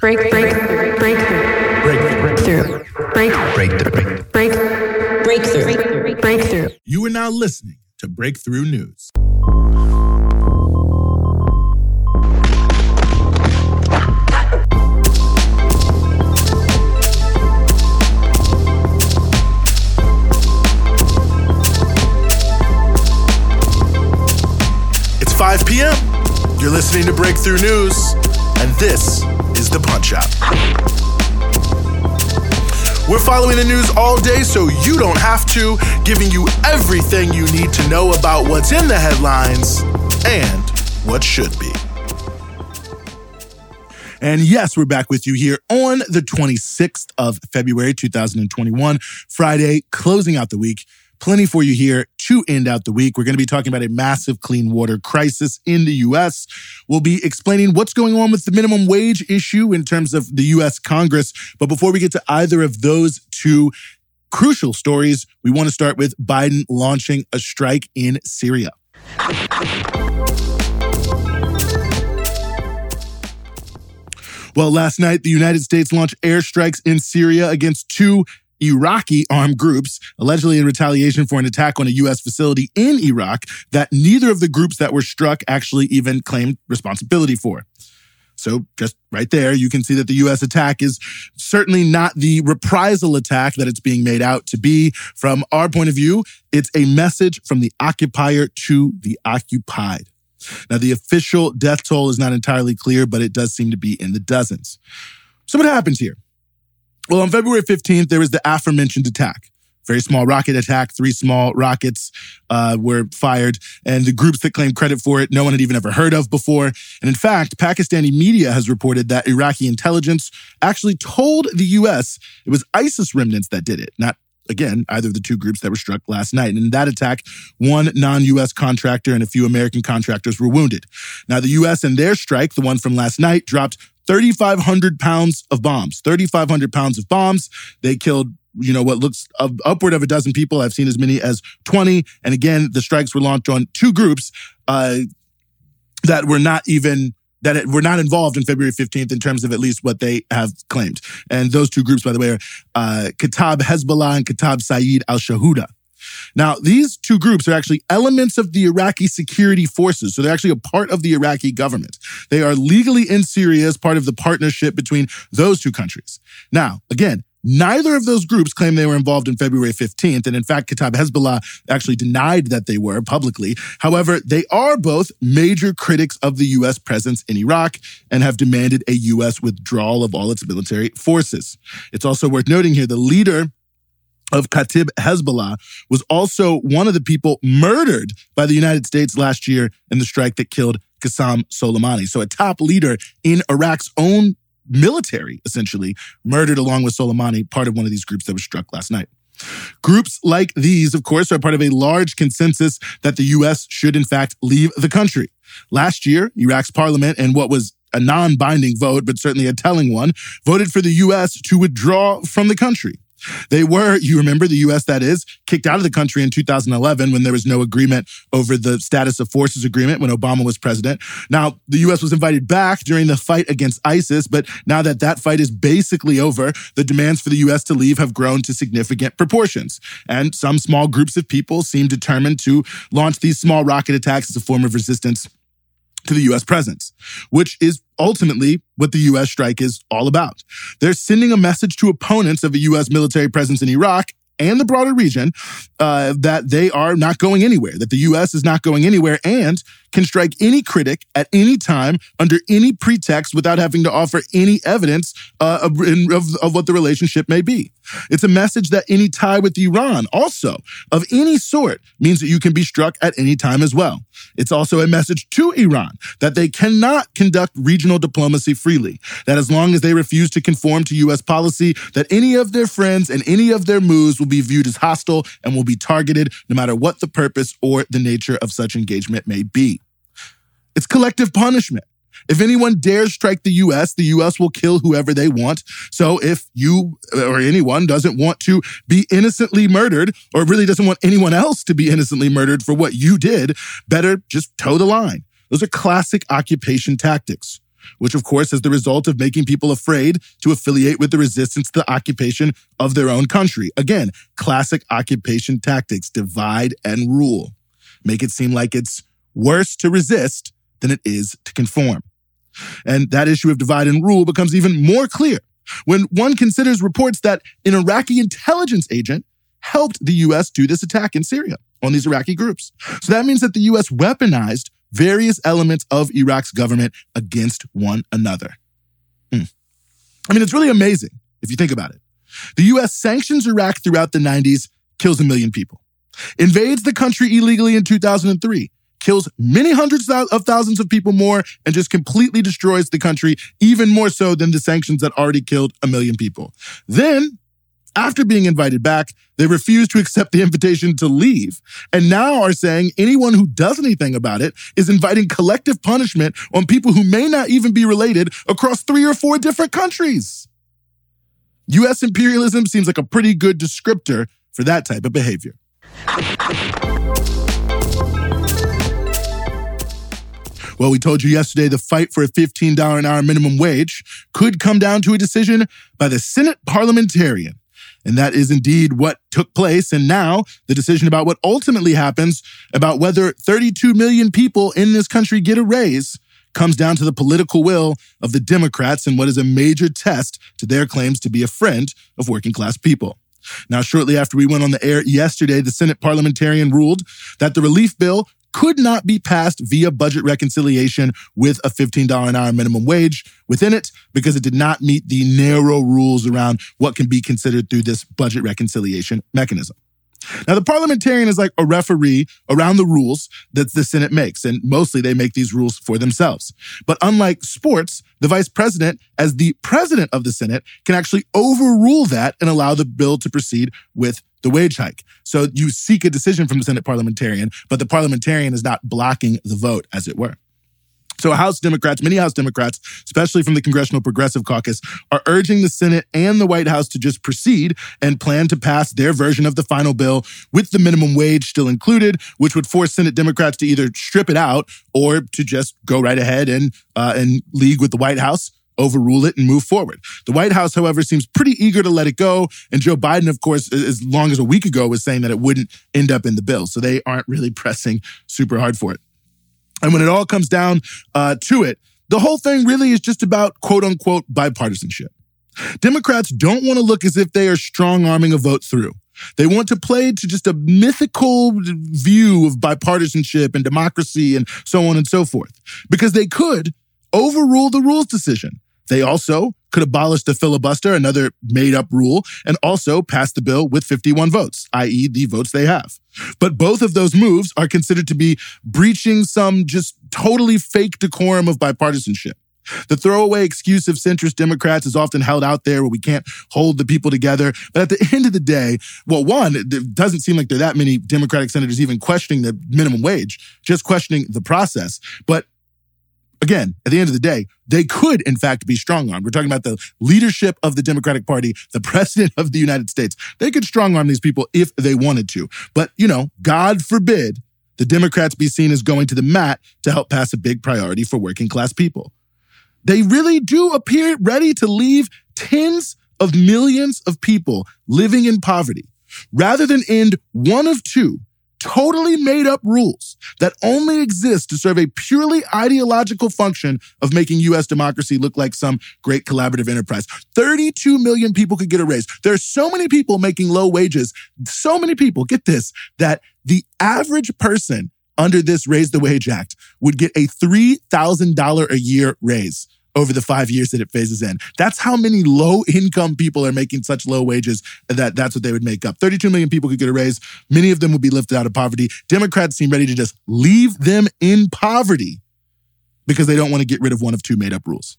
Break, break, breakthrough. Break breakthrough. Break, Breakthrough. break, breakthrough. Breakthrough. You are now listening to Breakthrough News. It's 5 p.m. You're listening to Breakthrough News, and this is the Punch Out. We're following the news all day so you don't have to, giving you everything you need to know about what's in the headlines and what should be. And yes, we're back with you here on the 26th of February, 2021, Friday, closing out the week. Plenty for you here to end out the week. We're going to be talking about a massive clean water crisis in the U.S. We'll be explaining what's going on with the minimum wage issue in terms of the U.S. Congress. But before we get to either of those two crucial stories, we want to start with Biden launching a strike in Syria. Well, last night, the United States launched airstrikes in Syria against two Iraqi armed groups, allegedly in retaliation for an attack on a U.S. facility in Iraq that neither of the groups that were struck actually even claimed responsibility for. So, just right there, you can see that the U.S. attack is certainly not the reprisal attack that it's being made out to be. From our point of view, it's a message from the occupier to the occupied. Now, the official death toll is not entirely clear, but it does seem to be in the dozens. So, what happens here? Well, on February 15th, there was the aforementioned attack. Very small rocket attack. Three small rockets uh, were fired, and the groups that claimed credit for it, no one had even ever heard of before. And in fact, Pakistani media has reported that Iraqi intelligence actually told the U.S. it was ISIS remnants that did it, not again, either of the two groups that were struck last night. And in that attack, one non US contractor and a few American contractors were wounded. Now, the US and their strike, the one from last night, dropped 3,500 pounds of bombs. 3,500 pounds of bombs. They killed you know, what looks up, upward of a dozen people. I've seen as many as 20. And again, the strikes were launched on two groups uh, that were not even that were not involved in February 15th in terms of at least what they have claimed. And those two groups, by the way, are uh, Hezbollah and Kata'ib Sayyid al-Shuhada. Now, these two groups are actually elements of the Iraqi security forces. So they're actually a part of the Iraqi government. They are legally in Syria as part of the partnership between those two countries. Now, again, Neither of those groups claim they were involved in February 15th. And in fact, Kata'ib Hezbollah actually denied that they were publicly. However, they are both major critics of the U.S. presence in Iraq and have demanded a U.S. withdrawal of all its military forces. It's also worth noting here the leader of Kata'ib Hezbollah was also one of the people murdered by the United States last year in the strike that killed Qassem Soleimani. So a top leader in Iraq's own military, essentially, murdered along with Soleimani, part of one of these groups that was struck last night. Groups like these, of course, are part of a large consensus that the U.S. should, in fact, leave the country. Last year, Iraq's parliament, and what was a non binding vote, but certainly a telling one, voted for the U.S. to withdraw from the country. They were, you remember, the U.S. that is, kicked out of the country in 2011 when there was no agreement over the status of forces agreement when Obama was president. Now, the U.S. was invited back during the fight against ISIS, but now that that fight is basically over, the demands for the U.S. to leave have grown to significant proportions. And some small groups of people seem determined to launch these small rocket attacks as a form of resistance to the US presence, which is ultimately what the US strike is all about. They're sending a message to opponents of a US military presence in Iraq and the broader region uh, that they are not going anywhere, that the US is not going anywhere and can strike any critic at any time under any pretext without having to offer any evidence uh, of, of, of what the relationship may be. It's a message that any tie with Iran, also of any sort, means that you can be struck at any time as well. It's also a message to Iran that they cannot conduct regional diplomacy freely, that as long as they refuse to conform to U.S. policy, that any of their friends and any of their moves will be viewed as hostile and will be targeted no matter what the purpose or the nature of such engagement may be. It's collective punishment. If anyone dares strike the US, the US will kill whoever they want. So if you or anyone doesn't want to be innocently murdered or really doesn't want anyone else to be innocently murdered for what you did, better just toe the line. Those are classic occupation tactics. Which of course is the result of making people afraid to affiliate with the resistance to the occupation of their own country. Again, classic occupation tactics divide and rule. Make it seem like it's worse to resist than it is to conform. And that issue of divide and rule becomes even more clear when one considers reports that an Iraqi intelligence agent helped the US do this attack in Syria on these Iraqi groups. So that means that the US weaponized various elements of Iraq's government against one another. Hmm. I mean, it's really amazing if you think about it. The US sanctions Iraq throughout the 90s, kills a million people, invades the country illegally in 2003, kills many hundreds of thousands of people more, and just completely destroys the country, even more so than the sanctions that already killed a million people. Then after being invited back, they refused to accept the invitation to leave, and now are saying anyone who does anything about it is inviting collective punishment on people who may not even be related across three or four different countries. US imperialism seems like a pretty good descriptor for that type of behavior. Well, we told you yesterday the fight for a $15 an hour minimum wage could come down to a decision by the Senate parliamentarian. And that is indeed what took place. And now the decision about what ultimately happens about whether 32 million people in this country get a raise comes down to the political will of the Democrats and what is a major test to their claims to be a friend of working class people. Now, shortly after we went on the air yesterday, the Senate parliamentarian ruled that the relief bill could not be passed via budget reconciliation with a $15 an hour minimum wage within it because it did not meet the narrow rules around what can be considered through this budget reconciliation mechanism. Now, the parliamentarian is like a referee around the rules that the Senate makes, and mostly they make these rules for themselves. But unlike sports, the vice president, as the president of the Senate, can actually overrule that and allow the bill to proceed with the wage hike. So you seek a decision from the Senate parliamentarian, but the parliamentarian is not blocking the vote, as it were. So House Democrats, many House Democrats, especially from the Congressional Progressive Caucus, are urging the Senate and the White House to just proceed and plan to pass their version of the final bill with the minimum wage still included, which would force Senate Democrats to either strip it out or to just go right ahead and uh, and league with the White House overrule it and move forward. The White House, however, seems pretty eager to let it go. And Joe Biden, of course, as long as a week ago was saying that it wouldn't end up in the bill. So they aren't really pressing super hard for it. And when it all comes down uh, to it, the whole thing really is just about quote unquote bipartisanship. Democrats don't want to look as if they are strong arming a vote through. They want to play to just a mythical view of bipartisanship and democracy and so on and so forth. Because they could overrule the rules decision. They also could abolish the filibuster, another made up rule, and also pass the bill with 51 votes, i.e., the votes they have. But both of those moves are considered to be breaching some just totally fake decorum of bipartisanship. The throwaway excuse of centrist Democrats is often held out there where we can't hold the people together. But at the end of the day, well, one, it doesn't seem like there are that many Democratic senators even questioning the minimum wage, just questioning the process. But again, at the end of the day, they could, in fact, be strong armed. We're talking about the leadership of the Democratic Party, the president of the United States. They could strong arm these people if they wanted to. But, you know, God forbid the Democrats be seen as going to the mat to help pass a big priority for working class people. They really do appear ready to leave tens of millions of people living in poverty rather than end one of two totally made up rules that only exist to serve a purely ideological function of making US democracy look like some great collaborative enterprise. 32 million people could get a raise. There are so many people making low wages, so many people, get this, that the average person under this Raise the Wage Act would get a $3,000 a year raise over the five years that it phases in. That's how many low income people are making such low wages that that's what they would make up. 32 million people could get a raise. Many of them would be lifted out of poverty. Democrats seem ready to just leave them in poverty because they don't want to get rid of one of two made up rules.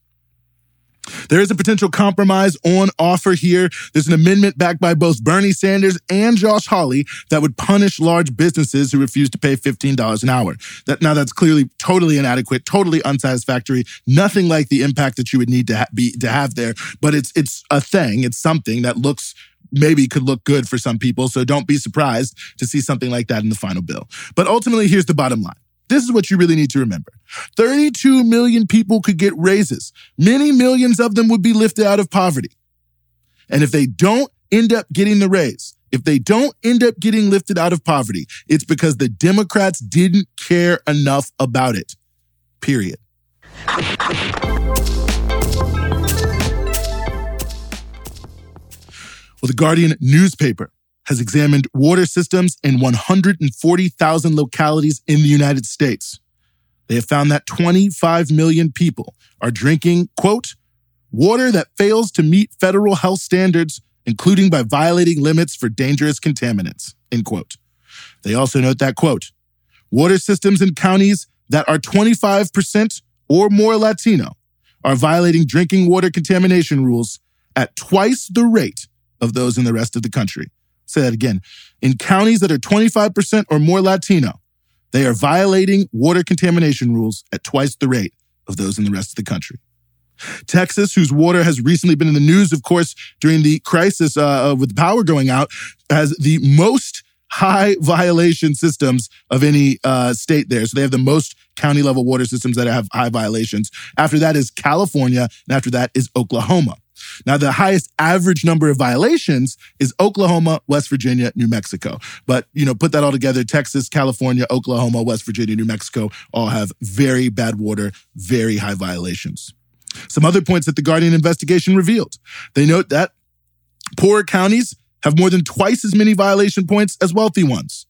There is a potential compromise on offer here. There's an amendment backed by both Bernie Sanders and Josh Hawley that would punish large businesses who refuse to pay $15 an hour. That now that's clearly totally inadequate, totally unsatisfactory, nothing like the impact that you would need to ha- be to have there, but it's it's a thing, it's something that looks maybe could look good for some people, so don't be surprised to see something like that in the final bill. But ultimately here's the bottom line. This is what you really need to remember. 32 million people could get raises. Many millions of them would be lifted out of poverty. And if they don't end up getting the raise, if they don't end up getting lifted out of poverty, it's because the Democrats didn't care enough about it. Period. Well, the Guardian newspaper has examined water systems in 140,000 localities in the United States. They have found that 25 million people are drinking, quote, water that fails to meet federal health standards, including by violating limits for dangerous contaminants, end quote. They also note that, quote, water systems in counties that are 25% or more Latino are violating drinking water contamination rules at twice the rate of those in the rest of the country. Say that again. In counties that are 25% or more Latino, they are violating water contamination rules at twice the rate of those in the rest of the country. Texas, whose water has recently been in the news, of course, during the crisis uh, with power going out, has the most high violation systems of any uh, state there. So they have the most county level water systems that have high violations. After that is California, and after that is Oklahoma. Now, the highest average number of violations is Oklahoma, West Virginia, New Mexico. But, you know, put that all together Texas, California, Oklahoma, West Virginia, New Mexico all have very bad water, very high violations. Some other points that the Guardian investigation revealed. They note that poorer counties have more than twice as many violation points as wealthy ones.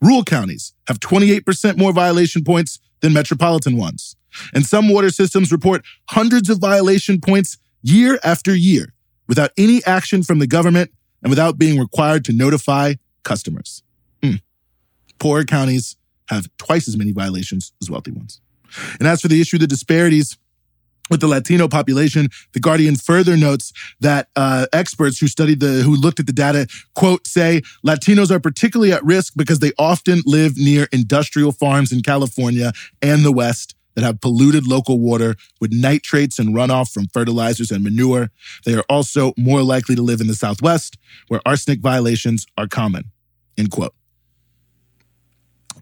Rural counties have 28% more violation points than metropolitan ones. And some water systems report hundreds of violation points year after year without any action from the government and without being required to notify customers. Mm. Poorer counties have twice as many violations as wealthy ones. And as for the issue of the disparities, with the Latino population, the Guardian further notes that uh, experts who studied the who looked at the data quote say Latinos are particularly at risk because they often live near industrial farms in California and the West that have polluted local water with nitrates and runoff from fertilizers and manure. They are also more likely to live in the Southwest, where arsenic violations are common. End quote.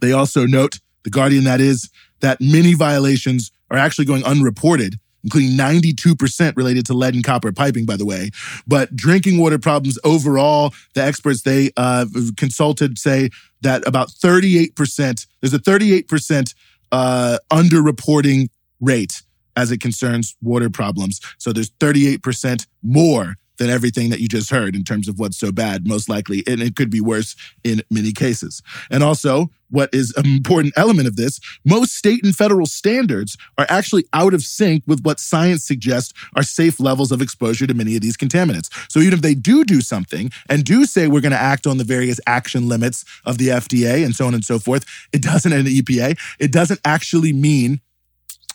They also note, the Guardian that is, that many violations are actually going unreported, including 92% related to lead and copper piping, by the way. But drinking water problems overall, the experts they uh, consulted say that about 38%, there's a 38% uh, underreporting rate as it concerns water problems. So there's 38% more than everything that you just heard in terms of what's so bad, most likely. And it could be worse in many cases. And also, what is an important element of this, most state and federal standards are actually out of sync with what science suggests are safe levels of exposure to many of these contaminants. So even if they do do something and do say we're going to act on the various action limits of the FDA and so on and so forth, it doesn't, and the EPA, it doesn't actually mean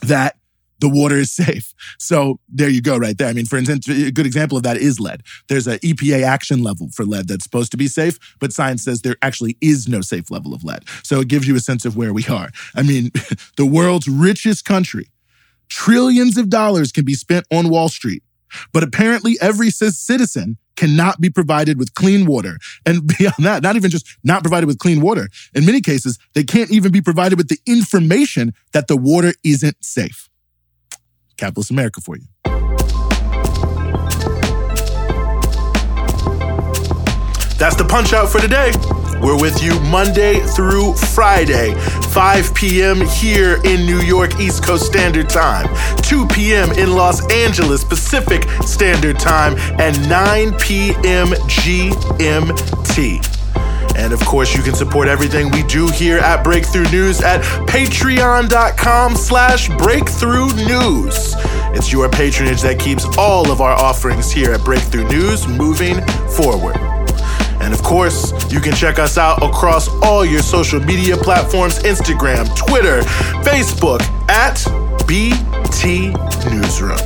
that the water is safe. So there you go, right there. I mean, for instance, a good example of that is lead. There's an EPA action level for lead that's supposed to be safe, but science says there actually is no safe level of lead. So it gives you a sense of where we are. I mean, the world's richest country, trillions of dollars can be spent on Wall Street, but apparently every citizen cannot be provided with clean water. And beyond that, not even just not provided with clean water. In many cases, they can't even be provided with the information that the water isn't safe. Capitalist America for you. That's the punch out for today. We're with you Monday through Friday, 5 p.m. here in New York East Coast Standard Time, 2 p.m. in Los Angeles Pacific Standard Time, and 9 p.m. GMT. And of course, you can support everything we do here at Breakthrough News at patreon.com slash breakthrough news. It's your patronage that keeps all of our offerings here at Breakthrough News moving forward. And of course, you can check us out across all your social media platforms Instagram, Twitter, Facebook at BT Newsroom.